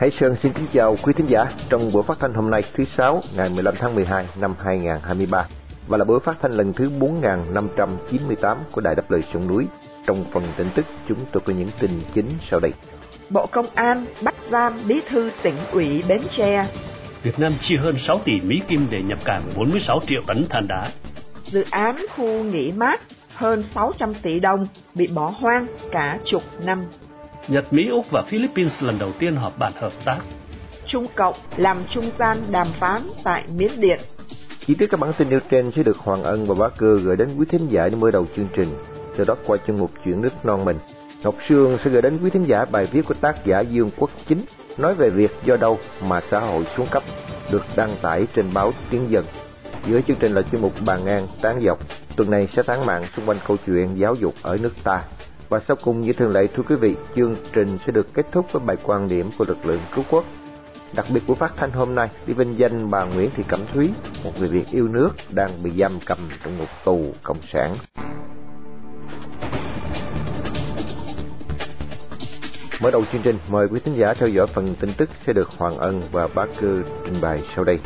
Hải Sơn xin kính chào quý thính giả trong buổi phát thanh hôm nay thứ Sáu ngày 15 tháng 12 năm 2023 và là buổi phát thanh lần thứ 4598 của Đài Đáp Lời Sông Núi. Trong phần tin tức chúng tôi có những tin chính sau đây. Bộ Công an bắt giam bí thư tỉnh ủy Bến Tre. Việt Nam chi hơn 6 tỷ Mỹ Kim để nhập cảng 46 triệu tấn than đá. Dự án khu nghỉ mát hơn 600 tỷ đồng bị bỏ hoang cả chục năm. Nhật, Mỹ, Úc và Philippines lần đầu tiên họp bàn hợp tác. Trung Cộng làm trung gian đàm phán tại Miến Điện. Chi tiết các bản tin nêu trên sẽ được Hoàng Ân và Bá Cơ gửi đến quý thính giả mở đầu chương trình. Sau đó qua chương mục chuyện nước non mình. Ngọc Sương sẽ gửi đến quý thính giả bài viết của tác giả Dương Quốc Chính nói về việc do đâu mà xã hội xuống cấp được đăng tải trên báo Tiếng Dân. Giữa chương trình là chuyên mục bàn ngang tán dọc. Tuần này sẽ tán mạng xung quanh câu chuyện giáo dục ở nước ta. Và sau cùng như thường lệ thưa quý vị, chương trình sẽ được kết thúc với bài quan điểm của lực lượng cứu quốc. Đặc biệt của phát thanh hôm nay đi vinh danh bà Nguyễn Thị Cẩm Thúy, một người Việt yêu nước đang bị giam cầm trong một tù cộng sản. Mở đầu chương trình, mời quý thính giả theo dõi phần tin tức sẽ được Hoàng Ân và bác Cư trình bày sau đây.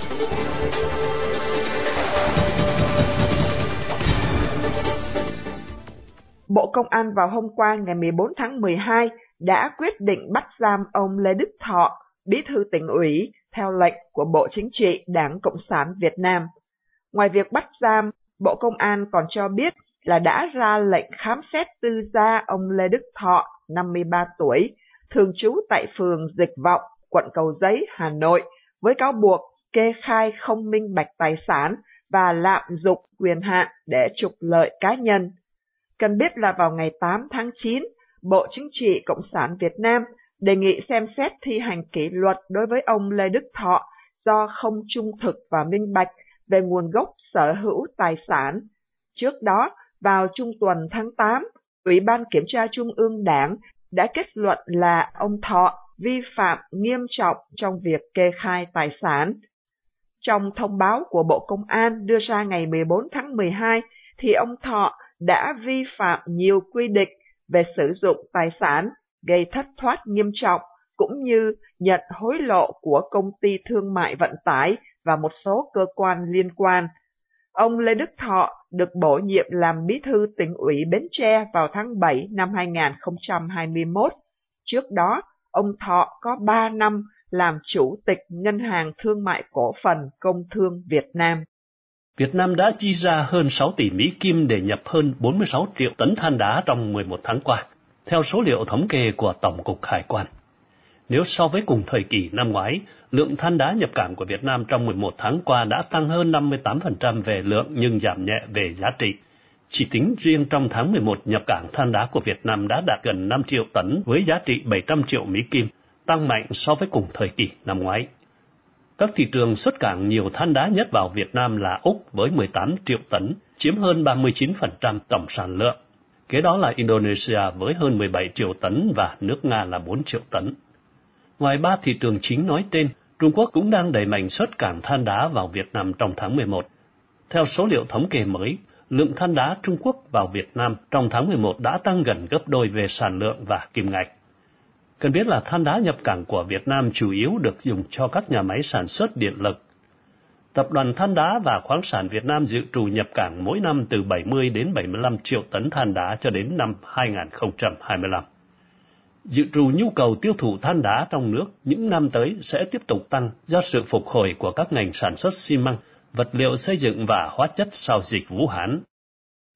Bộ Công an vào hôm qua ngày 14 tháng 12 đã quyết định bắt giam ông Lê Đức Thọ, bí thư tỉnh ủy, theo lệnh của Bộ Chính trị Đảng Cộng sản Việt Nam. Ngoài việc bắt giam, Bộ Công an còn cho biết là đã ra lệnh khám xét tư gia ông Lê Đức Thọ, 53 tuổi, thường trú tại phường Dịch Vọng, quận Cầu Giấy, Hà Nội, với cáo buộc kê khai không minh bạch tài sản và lạm dụng quyền hạn để trục lợi cá nhân. Cần biết là vào ngày 8 tháng 9, Bộ Chính trị Cộng sản Việt Nam đề nghị xem xét thi hành kỷ luật đối với ông Lê Đức Thọ do không trung thực và minh bạch về nguồn gốc sở hữu tài sản. Trước đó, vào trung tuần tháng 8, Ủy ban Kiểm tra Trung ương Đảng đã kết luận là ông Thọ vi phạm nghiêm trọng trong việc kê khai tài sản. Trong thông báo của Bộ Công an đưa ra ngày 14 tháng 12, thì ông Thọ đã vi phạm nhiều quy định về sử dụng tài sản gây thất thoát nghiêm trọng cũng như nhận hối lộ của công ty thương mại vận tải và một số cơ quan liên quan. Ông Lê Đức Thọ được bổ nhiệm làm bí thư tỉnh ủy Bến Tre vào tháng 7 năm 2021. Trước đó, ông Thọ có 3 năm làm chủ tịch Ngân hàng Thương mại Cổ phần Công thương Việt Nam. Việt Nam đã chi ra hơn 6 tỷ Mỹ Kim để nhập hơn 46 triệu tấn than đá trong 11 tháng qua, theo số liệu thống kê của Tổng cục Hải quan. Nếu so với cùng thời kỳ năm ngoái, lượng than đá nhập cảng của Việt Nam trong 11 tháng qua đã tăng hơn 58% về lượng nhưng giảm nhẹ về giá trị. Chỉ tính riêng trong tháng 11 nhập cảng than đá của Việt Nam đã đạt gần 5 triệu tấn với giá trị 700 triệu Mỹ Kim, tăng mạnh so với cùng thời kỳ năm ngoái. Các thị trường xuất cảng nhiều than đá nhất vào Việt Nam là Úc với 18 triệu tấn, chiếm hơn 39% tổng sản lượng. Kế đó là Indonesia với hơn 17 triệu tấn và nước Nga là 4 triệu tấn. Ngoài ba thị trường chính nói trên, Trung Quốc cũng đang đẩy mạnh xuất cảng than đá vào Việt Nam trong tháng 11. Theo số liệu thống kê mới, lượng than đá Trung Quốc vào Việt Nam trong tháng 11 đã tăng gần gấp đôi về sản lượng và kim ngạch. Cần biết là than đá nhập cảng của Việt Nam chủ yếu được dùng cho các nhà máy sản xuất điện lực. Tập đoàn Than đá và khoáng sản Việt Nam dự trù nhập cảng mỗi năm từ 70 đến 75 triệu tấn than đá cho đến năm 2025. Dự trù nhu cầu tiêu thụ than đá trong nước những năm tới sẽ tiếp tục tăng do sự phục hồi của các ngành sản xuất xi măng, vật liệu xây dựng và hóa chất sau dịch Vũ Hán.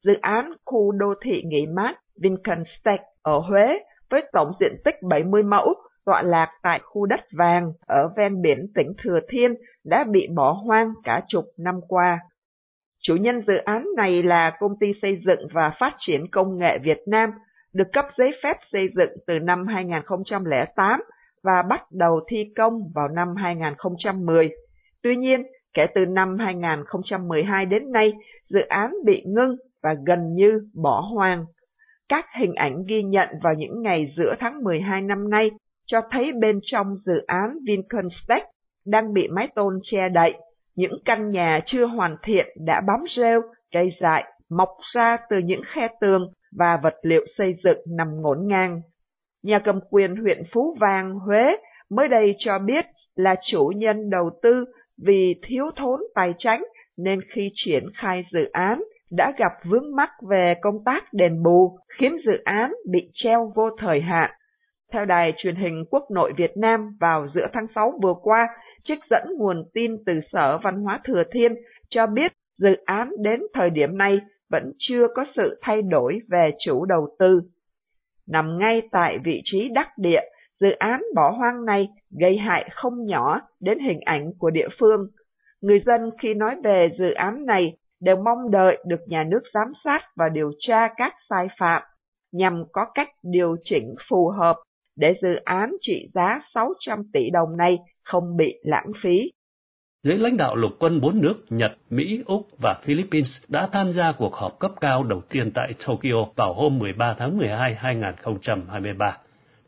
Dự án khu đô thị nghỉ mát Vinconstedt ở Huế với tổng diện tích 70 mẫu tọa lạc tại khu đất vàng ở ven biển tỉnh Thừa Thiên đã bị bỏ hoang cả chục năm qua. Chủ nhân dự án này là công ty xây dựng và phát triển công nghệ Việt Nam, được cấp giấy phép xây dựng từ năm 2008 và bắt đầu thi công vào năm 2010. Tuy nhiên, kể từ năm 2012 đến nay, dự án bị ngưng và gần như bỏ hoang. Các hình ảnh ghi nhận vào những ngày giữa tháng 12 năm nay cho thấy bên trong dự án Vinconstedt đang bị mái tôn che đậy, những căn nhà chưa hoàn thiện đã bám rêu, cây dại, mọc ra từ những khe tường và vật liệu xây dựng nằm ngổn ngang. Nhà cầm quyền huyện Phú Vang, Huế mới đây cho biết là chủ nhân đầu tư vì thiếu thốn tài chính nên khi triển khai dự án đã gặp vướng mắc về công tác đền bù, khiến dự án bị treo vô thời hạn. Theo đài truyền hình quốc nội Việt Nam vào giữa tháng 6 vừa qua, trích dẫn nguồn tin từ Sở Văn hóa Thừa Thiên cho biết dự án đến thời điểm này vẫn chưa có sự thay đổi về chủ đầu tư. Nằm ngay tại vị trí đắc địa, dự án bỏ hoang này gây hại không nhỏ đến hình ảnh của địa phương. Người dân khi nói về dự án này đều mong đợi được nhà nước giám sát và điều tra các sai phạm, nhằm có cách điều chỉnh phù hợp để dự án trị giá 600 tỷ đồng này không bị lãng phí. Dưới lãnh đạo lục quân bốn nước Nhật, Mỹ, Úc và Philippines đã tham gia cuộc họp cấp cao đầu tiên tại Tokyo vào hôm 13 tháng 12, 2023,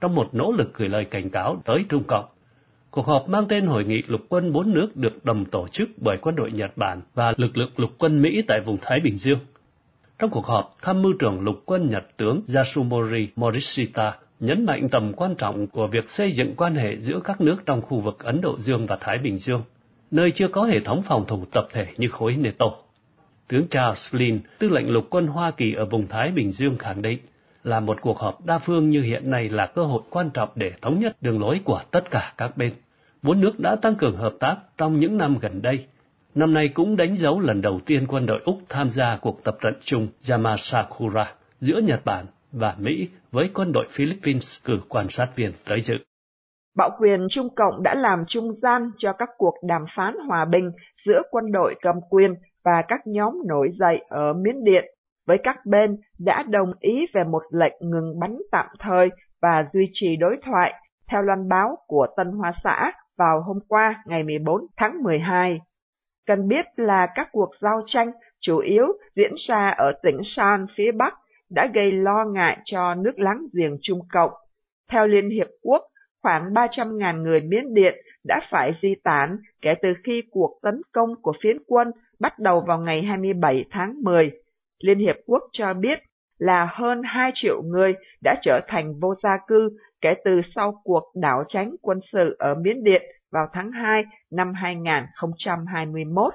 trong một nỗ lực gửi lời cảnh cáo tới Trung Cộng. Cuộc họp mang tên Hội nghị lục quân bốn nước được đồng tổ chức bởi quân đội Nhật Bản và lực lượng lục quân Mỹ tại vùng Thái Bình Dương. Trong cuộc họp, tham mưu trưởng lục quân Nhật tướng Yasumori Morishita nhấn mạnh tầm quan trọng của việc xây dựng quan hệ giữa các nước trong khu vực Ấn Độ Dương và Thái Bình Dương, nơi chưa có hệ thống phòng thủ tập thể như khối NATO. Tướng Charles Flynn, tư lệnh lục quân Hoa Kỳ ở vùng Thái Bình Dương khẳng định, là một cuộc họp đa phương như hiện nay là cơ hội quan trọng để thống nhất đường lối của tất cả các bên. Bốn nước đã tăng cường hợp tác trong những năm gần đây. Năm nay cũng đánh dấu lần đầu tiên quân đội Úc tham gia cuộc tập trận chung Yamasakura giữa Nhật Bản và Mỹ với quân đội Philippines cử quan sát viên tới dự. Bạo quyền Trung Cộng đã làm trung gian cho các cuộc đàm phán hòa bình giữa quân đội cầm quyền và các nhóm nổi dậy ở Miến Điện, với các bên đã đồng ý về một lệnh ngừng bắn tạm thời và duy trì đối thoại, theo loan báo của Tân Hoa Xã vào hôm qua ngày 14 tháng 12. Cần biết là các cuộc giao tranh chủ yếu diễn ra ở tỉnh Shan phía Bắc đã gây lo ngại cho nước láng giềng Trung Cộng. Theo Liên Hiệp Quốc, khoảng 300.000 người Miến Điện đã phải di tản kể từ khi cuộc tấn công của phiến quân bắt đầu vào ngày 27 tháng 10. Liên Hiệp Quốc cho biết là hơn 2 triệu người đã trở thành vô gia cư kể từ sau cuộc đảo tránh quân sự ở Miến Điện vào tháng 2 năm 2021.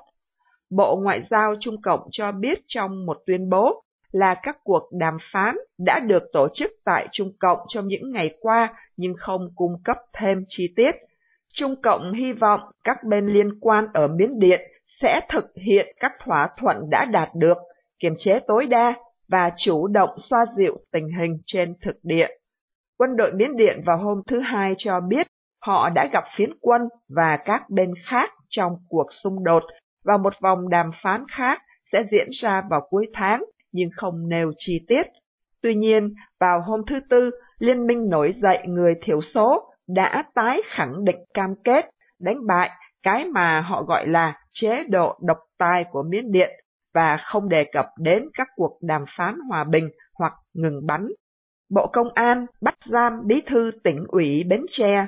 Bộ Ngoại giao Trung Cộng cho biết trong một tuyên bố là các cuộc đàm phán đã được tổ chức tại Trung Cộng trong những ngày qua nhưng không cung cấp thêm chi tiết. Trung Cộng hy vọng các bên liên quan ở Miến Điện sẽ thực hiện các thỏa thuận đã đạt được, kiềm chế tối đa và chủ động xoa dịu tình hình trên thực địa. Quân đội Miến Điện vào hôm thứ Hai cho biết họ đã gặp phiến quân và các bên khác trong cuộc xung đột và một vòng đàm phán khác sẽ diễn ra vào cuối tháng nhưng không nêu chi tiết. Tuy nhiên, vào hôm thứ Tư, Liên minh nổi dậy người thiểu số đã tái khẳng định cam kết đánh bại cái mà họ gọi là chế độ độc tài của Miến Điện và không đề cập đến các cuộc đàm phán hòa bình hoặc ngừng bắn. Bộ Công an bắt giam bí thư tỉnh ủy Bến Tre.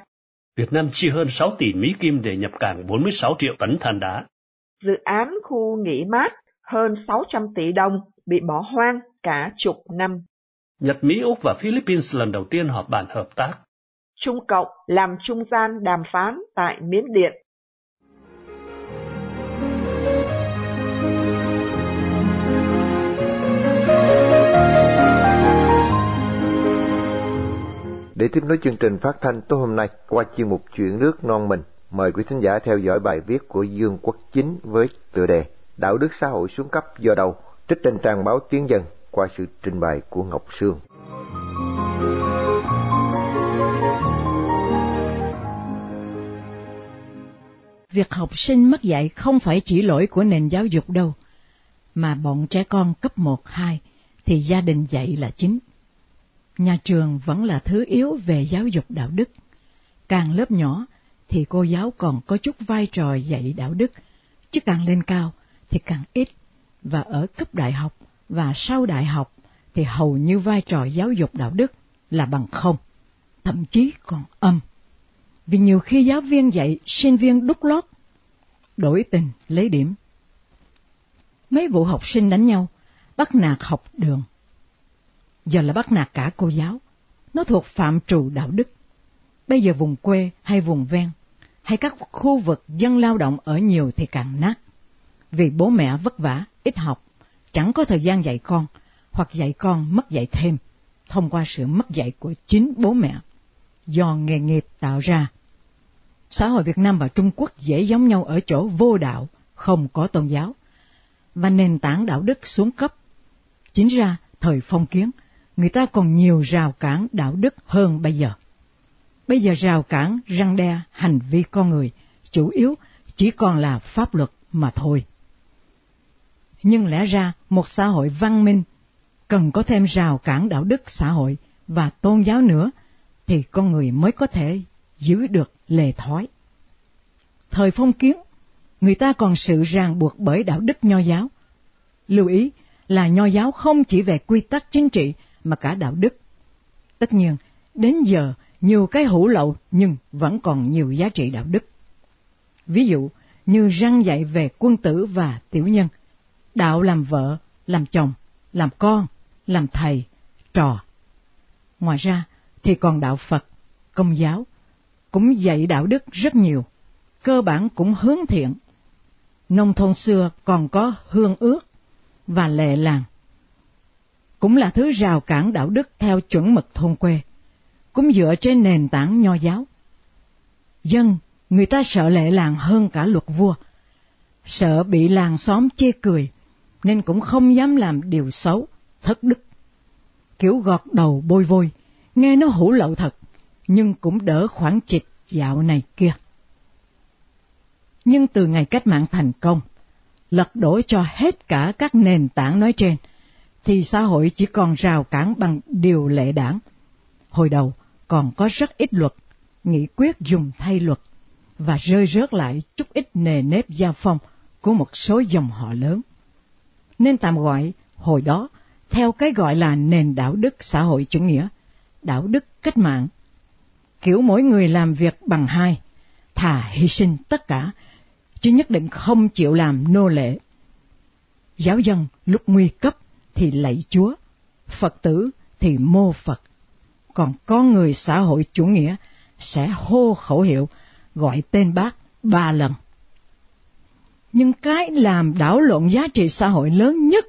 Việt Nam chi hơn 6 tỷ Mỹ Kim để nhập cảng 46 triệu tấn than đá. Dự án khu nghỉ mát hơn 600 tỷ đồng bị bỏ hoang cả chục năm. Nhật, Mỹ, Úc và Philippines lần đầu tiên họp bàn hợp tác. Trung Cộng làm trung gian đàm phán tại Miến Điện. Để tiếp nối chương trình phát thanh tối hôm nay qua chuyên mục Chuyện nước non mình, mời quý thính giả theo dõi bài viết của Dương Quốc Chính với tựa đề Đạo đức xã hội xuống cấp do đâu trích trên trang báo Tiếng Dân qua sự trình bày của Ngọc Sương. Việc học sinh mất dạy không phải chỉ lỗi của nền giáo dục đâu, mà bọn trẻ con cấp 1, 2 thì gia đình dạy là chính. Nhà trường vẫn là thứ yếu về giáo dục đạo đức. Càng lớp nhỏ thì cô giáo còn có chút vai trò dạy đạo đức, chứ càng lên cao thì càng ít và ở cấp đại học và sau đại học thì hầu như vai trò giáo dục đạo đức là bằng không, thậm chí còn âm. Vì nhiều khi giáo viên dạy sinh viên đúc lót, đổi tình lấy điểm. Mấy vụ học sinh đánh nhau, bắt nạt học đường. Giờ là bắt nạt cả cô giáo, nó thuộc phạm trù đạo đức. Bây giờ vùng quê hay vùng ven, hay các khu vực dân lao động ở nhiều thì càng nát. Vì bố mẹ vất vả, ít học, chẳng có thời gian dạy con, hoặc dạy con mất dạy thêm, thông qua sự mất dạy của chính bố mẹ, do nghề nghiệp tạo ra. Xã hội Việt Nam và Trung Quốc dễ giống nhau ở chỗ vô đạo, không có tôn giáo, và nền tảng đạo đức xuống cấp. Chính ra, thời phong kiến, người ta còn nhiều rào cản đạo đức hơn bây giờ. Bây giờ rào cản răng đe hành vi con người, chủ yếu chỉ còn là pháp luật mà thôi. Nhưng lẽ ra một xã hội văn minh cần có thêm rào cản đạo đức xã hội và tôn giáo nữa thì con người mới có thể giữ được lề thói. Thời phong kiến, người ta còn sự ràng buộc bởi đạo đức nho giáo. Lưu ý là nho giáo không chỉ về quy tắc chính trị mà cả đạo đức. Tất nhiên, đến giờ nhiều cái hữu lậu nhưng vẫn còn nhiều giá trị đạo đức. Ví dụ như răng dạy về quân tử và tiểu nhân, đạo làm vợ, làm chồng, làm con, làm thầy, trò. Ngoài ra thì còn đạo Phật, công giáo, cũng dạy đạo đức rất nhiều, cơ bản cũng hướng thiện. Nông thôn xưa còn có hương ước và lệ làng. Cũng là thứ rào cản đạo đức theo chuẩn mực thôn quê, cũng dựa trên nền tảng nho giáo. Dân, người ta sợ lệ làng hơn cả luật vua, sợ bị làng xóm chê cười, nên cũng không dám làm điều xấu, thất đức. Kiểu gọt đầu bôi vôi, nghe nó hủ lậu thật, nhưng cũng đỡ khoản chịch dạo này kia. Nhưng từ ngày cách mạng thành công, lật đổ cho hết cả các nền tảng nói trên, thì xã hội chỉ còn rào cản bằng điều lệ đảng. Hồi đầu còn có rất ít luật, nghị quyết dùng thay luật, và rơi rớt lại chút ít nề nếp gia phong của một số dòng họ lớn. Nên tạm gọi hồi đó theo cái gọi là nền đạo đức xã hội chủ nghĩa, đạo đức cách mạng. Kiểu mỗi người làm việc bằng hai, thà hy sinh tất cả, chứ nhất định không chịu làm nô lệ. Giáo dân lúc nguy cấp thì lạy Chúa, Phật tử thì mô Phật, còn con người xã hội chủ nghĩa sẽ hô khẩu hiệu gọi tên bác ba lần. Nhưng cái làm đảo lộn giá trị xã hội lớn nhất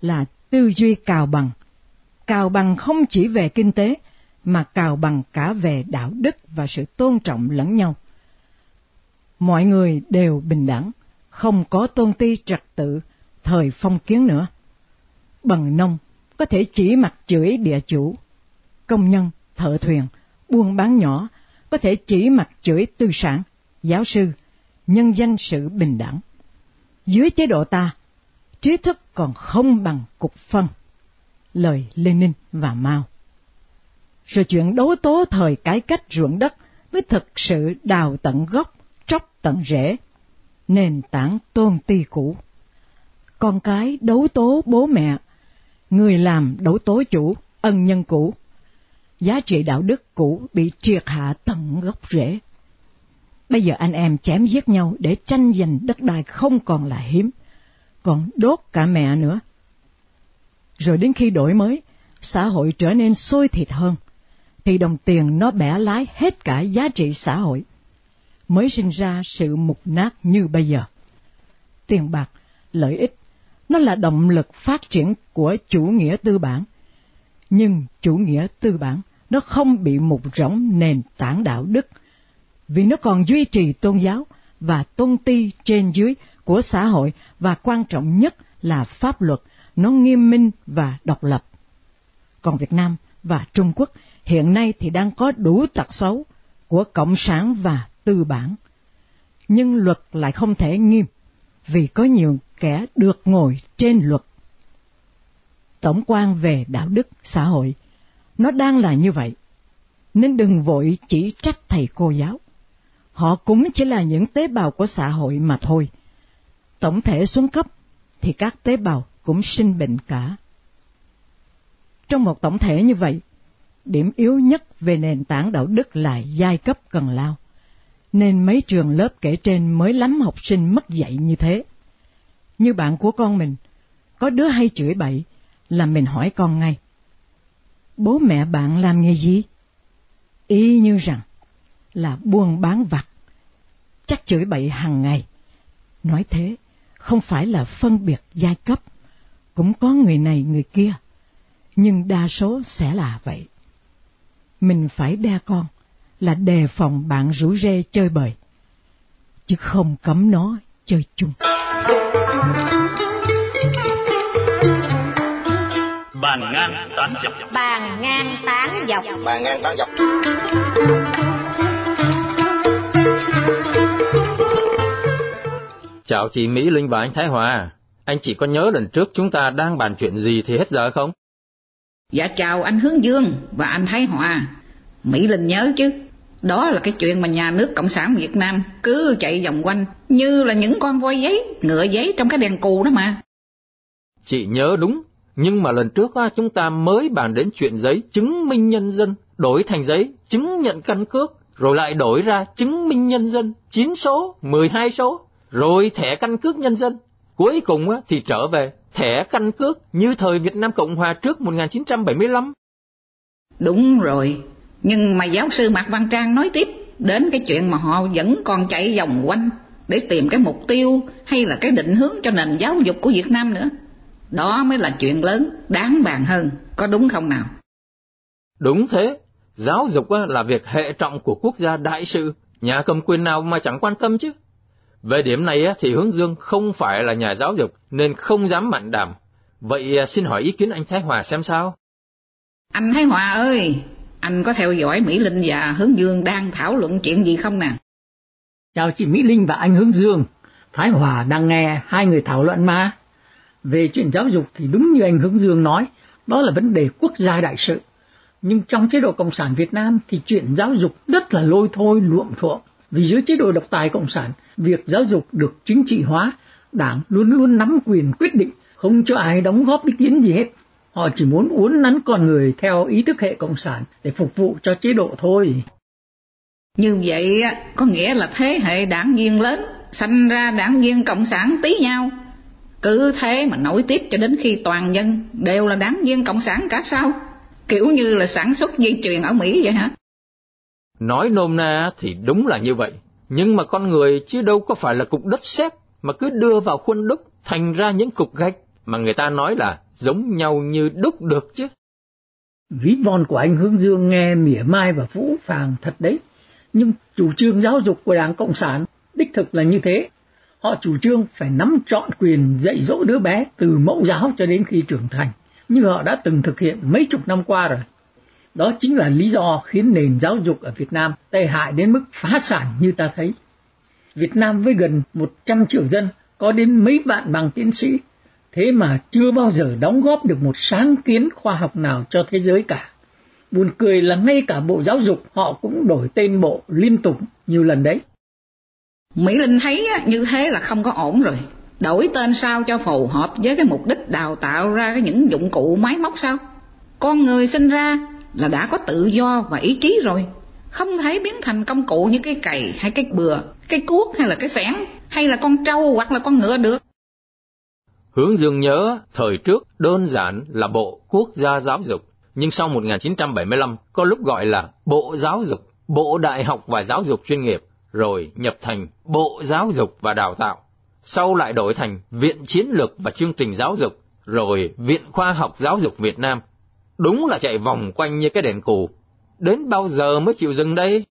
là tư duy cào bằng. Cào bằng không chỉ về kinh tế, mà cào bằng cả về đạo đức và sự tôn trọng lẫn nhau. Mọi người đều bình đẳng, không có tôn ti trật tự, thời phong kiến nữa. Bằng nông có thể chỉ mặt chửi địa chủ, công nhân, thợ thuyền, buôn bán nhỏ có thể chỉ mặt chửi tư sản, giáo sư, nhân danh sự bình đẳng. Dưới chế độ ta, trí thức còn không bằng cục phân. Lời Lenin và Mao. Rồi chuyện đấu tố thời cải cách ruộng đất mới thực sự đào tận gốc, tróc tận rễ, nền tảng tôn ti cũ. Con cái đấu tố bố mẹ, người làm đấu tố chủ, ân nhân cũ. Giá trị đạo đức cũ bị triệt hạ tận gốc rễ. Bây giờ anh em chém giết nhau để tranh giành đất đai không còn là hiếm còn đốt cả mẹ nữa. Rồi đến khi đổi mới, xã hội trở nên sôi thịt hơn, thì đồng tiền nó bẻ lái hết cả giá trị xã hội, mới sinh ra sự mục nát như bây giờ. Tiền bạc, lợi ích, nó là động lực phát triển của chủ nghĩa tư bản. Nhưng chủ nghĩa tư bản nó không bị mục rỗng nền tảng đạo đức, vì nó còn duy trì tôn giáo và tôn ti trên dưới của xã hội và quan trọng nhất là pháp luật, nó nghiêm minh và độc lập. Còn Việt Nam và Trung Quốc hiện nay thì đang có đủ tật xấu của cộng sản và tư bản. Nhưng luật lại không thể nghiêm, vì có nhiều kẻ được ngồi trên luật. Tổng quan về đạo đức xã hội, nó đang là như vậy, nên đừng vội chỉ trách thầy cô giáo. Họ cũng chỉ là những tế bào của xã hội mà thôi tổng thể xuống cấp, thì các tế bào cũng sinh bệnh cả. Trong một tổng thể như vậy, điểm yếu nhất về nền tảng đạo đức là giai cấp cần lao, nên mấy trường lớp kể trên mới lắm học sinh mất dạy như thế. Như bạn của con mình, có đứa hay chửi bậy, là mình hỏi con ngay. Bố mẹ bạn làm nghề gì? Y như rằng, là buôn bán vặt. Chắc chửi bậy hàng ngày. Nói thế, không phải là phân biệt giai cấp, cũng có người này người kia, nhưng đa số sẽ là vậy. Mình phải đe con là đề phòng bạn rủ rê chơi bời, chứ không cấm nó chơi chung. Bàn ngang tán dọc. Bàn ngang tán dọc. Bàn ngang tán dọc. Chào chị Mỹ Linh và anh Thái Hòa. Anh chỉ có nhớ lần trước chúng ta đang bàn chuyện gì thì hết giờ không? Dạ chào anh Hướng Dương và anh Thái Hòa. Mỹ Linh nhớ chứ. Đó là cái chuyện mà nhà nước Cộng sản Việt Nam cứ chạy vòng quanh như là những con voi giấy, ngựa giấy trong cái đèn cù đó mà. Chị nhớ đúng, nhưng mà lần trước chúng ta mới bàn đến chuyện giấy chứng minh nhân dân, đổi thành giấy chứng nhận căn cước, rồi lại đổi ra chứng minh nhân dân 9 số, 12 số rồi thẻ căn cước nhân dân. Cuối cùng thì trở về thẻ căn cước như thời Việt Nam Cộng Hòa trước 1975. Đúng rồi, nhưng mà giáo sư Mạc Văn Trang nói tiếp đến cái chuyện mà họ vẫn còn chạy vòng quanh để tìm cái mục tiêu hay là cái định hướng cho nền giáo dục của Việt Nam nữa. Đó mới là chuyện lớn, đáng bàn hơn, có đúng không nào? Đúng thế, giáo dục là việc hệ trọng của quốc gia đại sự, nhà cầm quyền nào mà chẳng quan tâm chứ. Về điểm này thì Hướng Dương không phải là nhà giáo dục nên không dám mặn đàm. Vậy à, xin hỏi ý kiến anh Thái Hòa xem sao? Anh Thái Hòa ơi, anh có theo dõi Mỹ Linh và Hướng Dương đang thảo luận chuyện gì không nè? Chào chị Mỹ Linh và anh Hướng Dương. Thái Hòa đang nghe hai người thảo luận mà. Về chuyện giáo dục thì đúng như anh Hướng Dương nói, đó là vấn đề quốc gia đại sự. Nhưng trong chế độ Cộng sản Việt Nam thì chuyện giáo dục rất là lôi thôi luộm thuộm. Vì dưới chế độ độc tài Cộng sản, việc giáo dục được chính trị hóa, đảng luôn luôn nắm quyền quyết định, không cho ai đóng góp ý kiến gì hết. Họ chỉ muốn uốn nắn con người theo ý thức hệ Cộng sản để phục vụ cho chế độ thôi. Như vậy có nghĩa là thế hệ đảng viên lớn sanh ra đảng viên Cộng sản tí nhau. Cứ thế mà nối tiếp cho đến khi toàn dân đều là đảng viên Cộng sản cả sao? Kiểu như là sản xuất dây chuyền ở Mỹ vậy hả? Nói nôm na thì đúng là như vậy, nhưng mà con người chứ đâu có phải là cục đất sét mà cứ đưa vào khuôn đúc thành ra những cục gạch mà người ta nói là giống nhau như đúc được chứ. Ví von của anh Hướng Dương nghe mỉa mai và phũ phàng thật đấy, nhưng chủ trương giáo dục của Đảng Cộng sản đích thực là như thế. Họ chủ trương phải nắm trọn quyền dạy dỗ đứa bé từ mẫu giáo cho đến khi trưởng thành, như họ đã từng thực hiện mấy chục năm qua rồi. Đó chính là lý do khiến nền giáo dục ở Việt Nam tệ hại đến mức phá sản như ta thấy. Việt Nam với gần 100 triệu dân có đến mấy vạn bằng tiến sĩ, thế mà chưa bao giờ đóng góp được một sáng kiến khoa học nào cho thế giới cả. Buồn cười là ngay cả Bộ Giáo dục họ cũng đổi tên bộ liên tục nhiều lần đấy. Mỹ Linh thấy như thế là không có ổn rồi. Đổi tên sao cho phù hợp với cái mục đích đào tạo ra cái những dụng cụ máy móc sao? Con người sinh ra là đã có tự do và ý chí rồi không thể biến thành công cụ như cái cày hay cái bừa, cái cuốc hay là cái xẻng, hay là con trâu hoặc là con ngựa được Hướng Dương nhớ thời trước đơn giản là Bộ Quốc gia Giáo dục, nhưng sau 1975 có lúc gọi là Bộ Giáo dục, Bộ Đại học và Giáo dục chuyên nghiệp, rồi nhập thành Bộ Giáo dục và Đào tạo. Sau lại đổi thành Viện Chiến lược và Chương trình Giáo dục, rồi Viện Khoa học Giáo dục Việt Nam, Đúng là chạy vòng quanh như cái đèn cù. Đến bao giờ mới chịu dừng đây?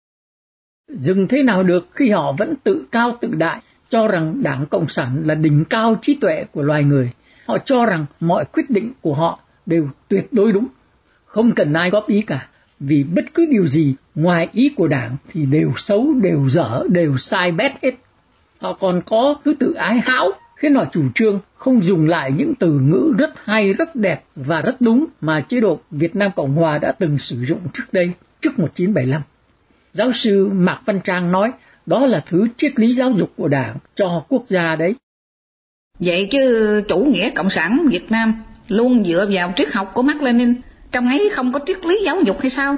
Dừng thế nào được khi họ vẫn tự cao tự đại, cho rằng Đảng Cộng sản là đỉnh cao trí tuệ của loài người. Họ cho rằng mọi quyết định của họ đều tuyệt đối đúng, không cần ai góp ý cả, vì bất cứ điều gì ngoài ý của Đảng thì đều xấu, đều dở, đều sai bét hết. Họ còn có thứ tự ái hão khiến họ chủ trương không dùng lại những từ ngữ rất hay, rất đẹp và rất đúng mà chế độ Việt Nam Cộng Hòa đã từng sử dụng trước đây, trước 1975. Giáo sư Mạc Văn Trang nói đó là thứ triết lý giáo dục của Đảng cho quốc gia đấy. Vậy chứ chủ nghĩa Cộng sản Việt Nam luôn dựa vào triết học của Mark Lenin, trong ấy không có triết lý giáo dục hay sao?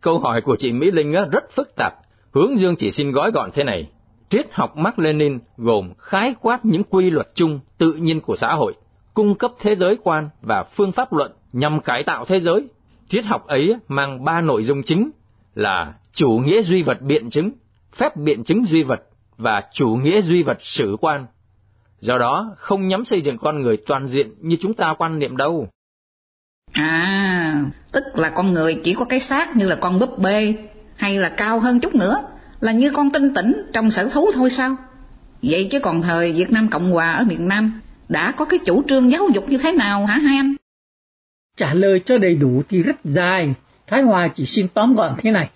Câu hỏi của chị Mỹ Linh rất phức tạp, hướng dương chỉ xin gói gọn thế này triết học Mark Lenin gồm khái quát những quy luật chung tự nhiên của xã hội, cung cấp thế giới quan và phương pháp luận nhằm cải tạo thế giới. Triết học ấy mang ba nội dung chính, là chủ nghĩa duy vật biện chứng, phép biện chứng duy vật và chủ nghĩa duy vật sử quan. Do đó, không nhắm xây dựng con người toàn diện như chúng ta quan niệm đâu. À, tức là con người chỉ có cái xác như là con búp bê, hay là cao hơn chút nữa, là như con tinh tỉnh trong sở thú thôi sao? Vậy chứ còn thời Việt Nam Cộng Hòa ở miền Nam đã có cái chủ trương giáo dục như thế nào hả hai anh? Trả lời cho đầy đủ thì rất dài, Thái Hòa chỉ xin tóm gọn thế này.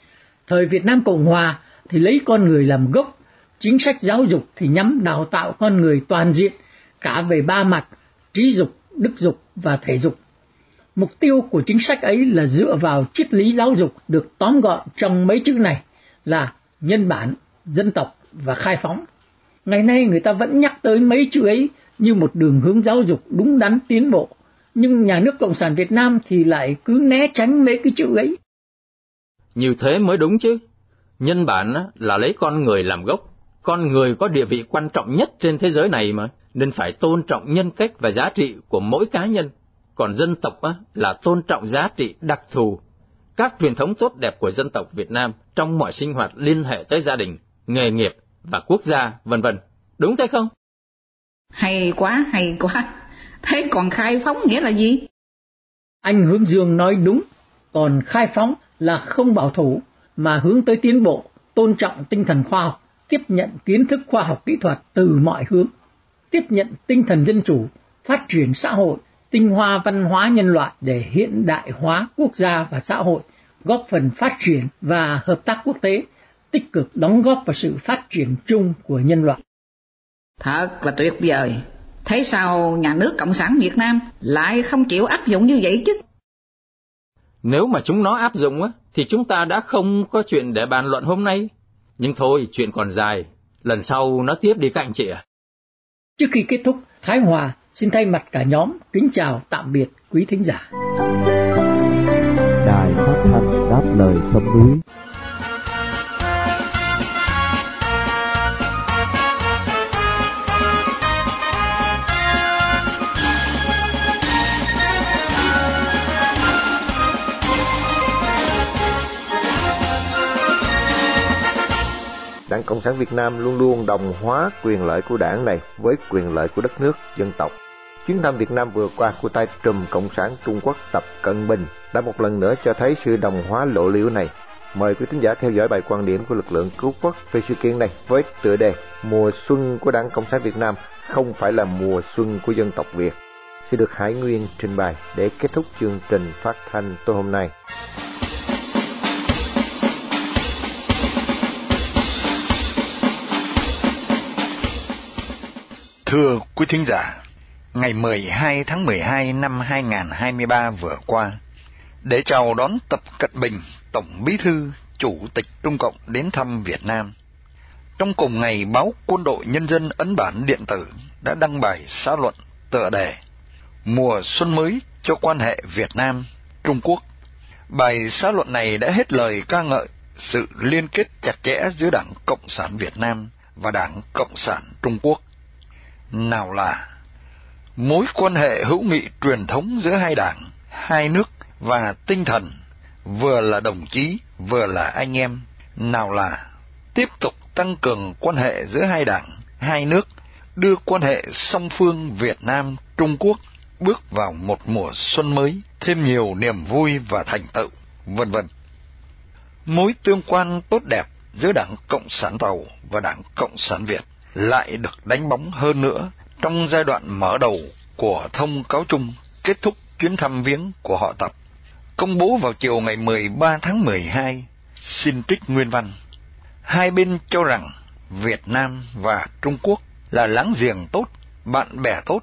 Thời Việt Nam Cộng Hòa thì lấy con người làm gốc, chính sách giáo dục thì nhắm đào tạo con người toàn diện, cả về ba mặt, trí dục, đức dục và thể dục. Mục tiêu của chính sách ấy là dựa vào triết lý giáo dục được tóm gọn trong mấy chữ này là nhân bản, dân tộc và khai phóng. Ngày nay người ta vẫn nhắc tới mấy chữ ấy như một đường hướng giáo dục đúng đắn tiến bộ, nhưng nhà nước Cộng sản Việt Nam thì lại cứ né tránh mấy cái chữ ấy. Như thế mới đúng chứ. Nhân bản là lấy con người làm gốc, con người có địa vị quan trọng nhất trên thế giới này mà, nên phải tôn trọng nhân cách và giá trị của mỗi cá nhân. Còn dân tộc là tôn trọng giá trị đặc thù, các truyền thống tốt đẹp của dân tộc Việt Nam trong mọi sinh hoạt liên hệ tới gia đình, nghề nghiệp và quốc gia, vân vân. Đúng thế không? Hay quá, hay quá. Thế còn khai phóng nghĩa là gì? Anh Hướng Dương nói đúng, còn khai phóng là không bảo thủ mà hướng tới tiến bộ, tôn trọng tinh thần khoa học, tiếp nhận kiến thức khoa học kỹ thuật từ mọi hướng, tiếp nhận tinh thần dân chủ, phát triển xã hội, tinh hoa văn hóa nhân loại để hiện đại hóa quốc gia và xã hội, góp phần phát triển và hợp tác quốc tế, tích cực đóng góp vào sự phát triển chung của nhân loại. Thật là tuyệt vời. Thế sao nhà nước Cộng sản Việt Nam lại không chịu áp dụng như vậy chứ? Nếu mà chúng nó áp dụng á, thì chúng ta đã không có chuyện để bàn luận hôm nay. Nhưng thôi, chuyện còn dài, lần sau nó tiếp đi các anh chị ạ. Trước khi kết thúc, Thái Hòa xin thay mặt cả nhóm kính chào tạm biệt quý thính giả. Đài phát thanh đáp lời sông núi Đảng Cộng sản Việt Nam luôn luôn đồng hóa quyền lợi của đảng này với quyền lợi của đất nước, dân tộc. Chuyến thăm Việt Nam vừa qua của tay trùm Cộng sản Trung Quốc Tập Cận Bình đã một lần nữa cho thấy sự đồng hóa lộ liễu này. Mời quý thính giả theo dõi bài quan điểm của lực lượng cứu quốc về sự kiện này với tựa đề Mùa xuân của Đảng Cộng sản Việt Nam không phải là mùa xuân của dân tộc Việt. Sẽ được Hải Nguyên trình bày để kết thúc chương trình phát thanh tối hôm nay. Thưa quý thính giả, ngày 12 tháng 12 năm 2023 vừa qua, để chào đón Tập Cận Bình, Tổng Bí thư, Chủ tịch Trung Cộng đến thăm Việt Nam. Trong cùng ngày, báo Quân đội Nhân dân ấn bản điện tử đã đăng bài xã luận tựa đề Mùa xuân mới cho quan hệ Việt Nam-Trung Quốc. Bài xã luận này đã hết lời ca ngợi sự liên kết chặt chẽ giữa Đảng Cộng sản Việt Nam và Đảng Cộng sản Trung Quốc nào là mối quan hệ hữu nghị truyền thống giữa hai đảng, hai nước và tinh thần vừa là đồng chí, vừa là anh em, nào là tiếp tục tăng cường quan hệ giữa hai đảng, hai nước, đưa quan hệ song phương Việt Nam Trung Quốc bước vào một mùa xuân mới, thêm nhiều niềm vui và thành tựu, vân vân. Mối tương quan tốt đẹp giữa Đảng Cộng sản Tàu và Đảng Cộng sản Việt lại được đánh bóng hơn nữa trong giai đoạn mở đầu của thông cáo chung kết thúc chuyến thăm viếng của họ Tập. Công bố vào chiều ngày 13 tháng 12, xin trích nguyên văn. Hai bên cho rằng Việt Nam và Trung Quốc là láng giềng tốt, bạn bè tốt,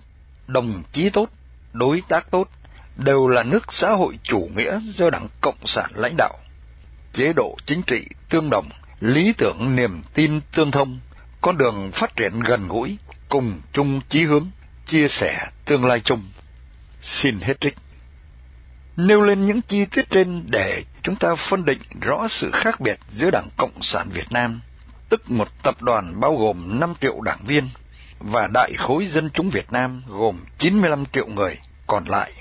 đồng chí tốt, đối tác tốt, đều là nước xã hội chủ nghĩa do Đảng Cộng sản lãnh đạo. Chế độ chính trị tương đồng, lý tưởng niềm tin tương thông, con đường phát triển gần gũi, cùng chung chí hướng, chia sẻ tương lai chung. Xin hết trích. Nêu lên những chi tiết trên để chúng ta phân định rõ sự khác biệt giữa Đảng Cộng sản Việt Nam, tức một tập đoàn bao gồm 5 triệu đảng viên, và Đại khối Dân chúng Việt Nam gồm 95 triệu người còn lại.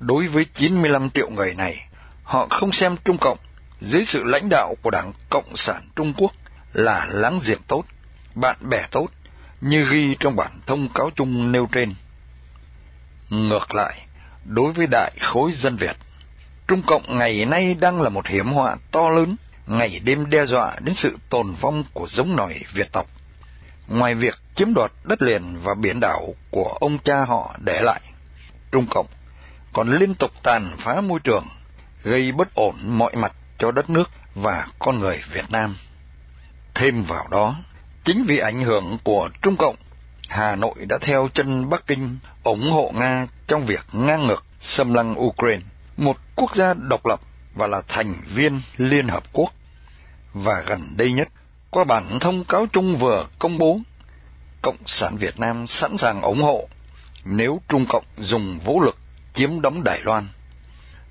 Đối với 95 triệu người này, họ không xem Trung Cộng dưới sự lãnh đạo của Đảng Cộng sản Trung Quốc là láng giềng tốt, bạn bè tốt, như ghi trong bản thông cáo chung nêu trên. Ngược lại, đối với đại khối dân Việt, Trung Cộng ngày nay đang là một hiểm họa to lớn, ngày đêm đe dọa đến sự tồn vong của giống nòi Việt tộc. Ngoài việc chiếm đoạt đất liền và biển đảo của ông cha họ để lại, Trung Cộng còn liên tục tàn phá môi trường, gây bất ổn mọi mặt cho đất nước và con người Việt Nam. Thêm vào đó, chính vì ảnh hưởng của Trung Cộng, Hà Nội đã theo chân Bắc Kinh ủng hộ Nga trong việc ngang ngược xâm lăng Ukraine, một quốc gia độc lập và là thành viên Liên Hợp Quốc. Và gần đây nhất, qua bản thông cáo chung vừa công bố, Cộng sản Việt Nam sẵn sàng ủng hộ nếu Trung Cộng dùng vũ lực chiếm đóng Đài Loan.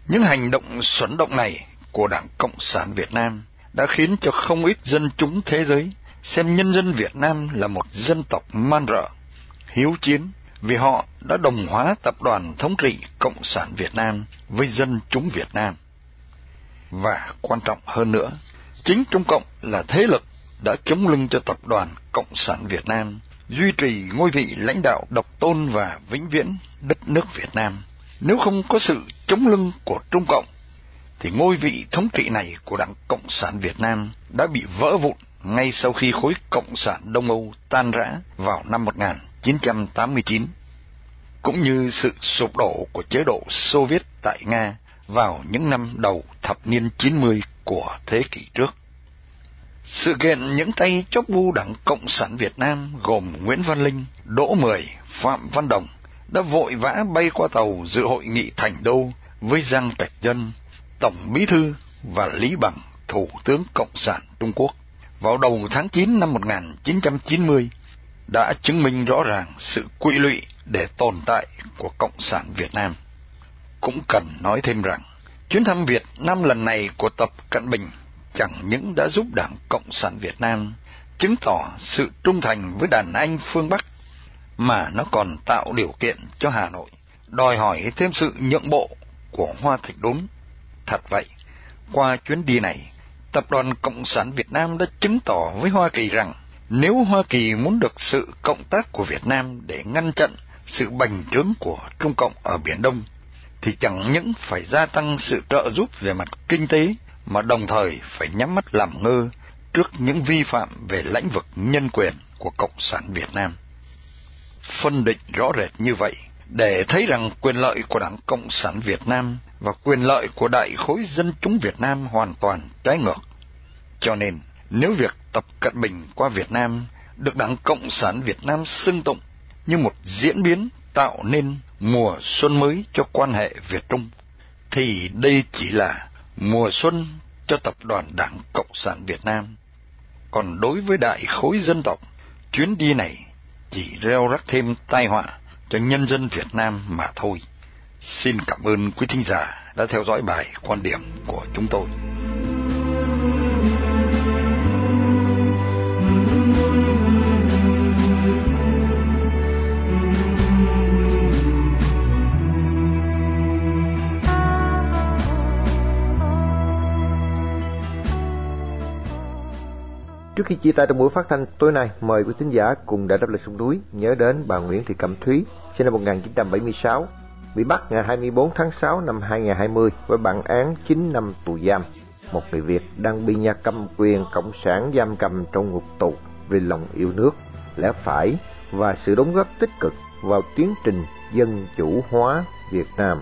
Những hành động xuẩn động này của Đảng Cộng sản Việt Nam đã khiến cho không ít dân chúng thế giới xem nhân dân Việt Nam là một dân tộc man rợ, hiếu chiến vì họ đã đồng hóa tập đoàn thống trị Cộng sản Việt Nam với dân chúng Việt Nam. Và quan trọng hơn nữa, chính Trung Cộng là thế lực đã chống lưng cho tập đoàn Cộng sản Việt Nam, duy trì ngôi vị lãnh đạo độc tôn và vĩnh viễn đất nước Việt Nam. Nếu không có sự chống lưng của Trung Cộng, thì ngôi vị thống trị này của Đảng Cộng sản Việt Nam đã bị vỡ vụn ngay sau khi khối Cộng sản Đông Âu tan rã vào năm 1989, cũng như sự sụp đổ của chế độ Xô Viết tại Nga vào những năm đầu thập niên 90 của thế kỷ trước. Sự kiện những tay chóp bu Đảng Cộng sản Việt Nam gồm Nguyễn Văn Linh, Đỗ Mười, Phạm Văn Đồng đã vội vã bay qua tàu dự hội nghị Thành Đô với Giang Trạch Dân, Tổng Bí Thư và Lý Bằng, Thủ tướng Cộng sản Trung Quốc vào đầu tháng 9 năm 1990 đã chứng minh rõ ràng sự quỵ lụy để tồn tại của Cộng sản Việt Nam. Cũng cần nói thêm rằng, chuyến thăm Việt Nam lần này của Tập Cận Bình chẳng những đã giúp Đảng Cộng sản Việt Nam chứng tỏ sự trung thành với đàn anh phương Bắc, mà nó còn tạo điều kiện cho Hà Nội đòi hỏi thêm sự nhượng bộ của Hoa Thạch Đốn. Thật vậy, qua chuyến đi này, Tập đoàn Cộng sản Việt Nam đã chứng tỏ với Hoa Kỳ rằng nếu Hoa Kỳ muốn được sự cộng tác của Việt Nam để ngăn chặn sự bành trướng của Trung Cộng ở Biển Đông, thì chẳng những phải gia tăng sự trợ giúp về mặt kinh tế, mà đồng thời phải nhắm mắt làm ngơ trước những vi phạm về lĩnh vực nhân quyền của Cộng sản Việt Nam. Phân định rõ rệt như vậy, để thấy rằng quyền lợi của Đảng Cộng sản Việt Nam và quyền lợi của đại khối dân chúng Việt Nam hoàn toàn trái ngược. Cho nên, nếu việc Tập Cận Bình qua Việt Nam được Đảng Cộng sản Việt Nam xưng tụng như một diễn biến tạo nên mùa xuân mới cho quan hệ Việt-Trung, thì đây chỉ là mùa xuân cho Tập đoàn Đảng Cộng sản Việt Nam. Còn đối với đại khối dân tộc, chuyến đi này chỉ reo rắc thêm tai họa cho nhân dân Việt Nam mà thôi. Xin cảm ơn quý thính giả đã theo dõi bài quan điểm của chúng tôi. Trước khi chia tay trong buổi phát thanh tối nay, mời quý thính giả cùng đã đáp lời sông núi nhớ đến bà Nguyễn Thị Cẩm Thúy, sinh năm 1976, bị bắt ngày 24 tháng 6 năm 2020 với bản án 9 năm tù giam. Một người Việt đang bị nhà cầm quyền cộng sản giam cầm trong ngục tù vì lòng yêu nước, lẽ phải và sự đóng góp tích cực vào tiến trình dân chủ hóa Việt Nam.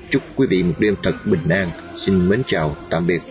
Chúc quý vị một đêm thật bình an. Xin mến chào, tạm biệt.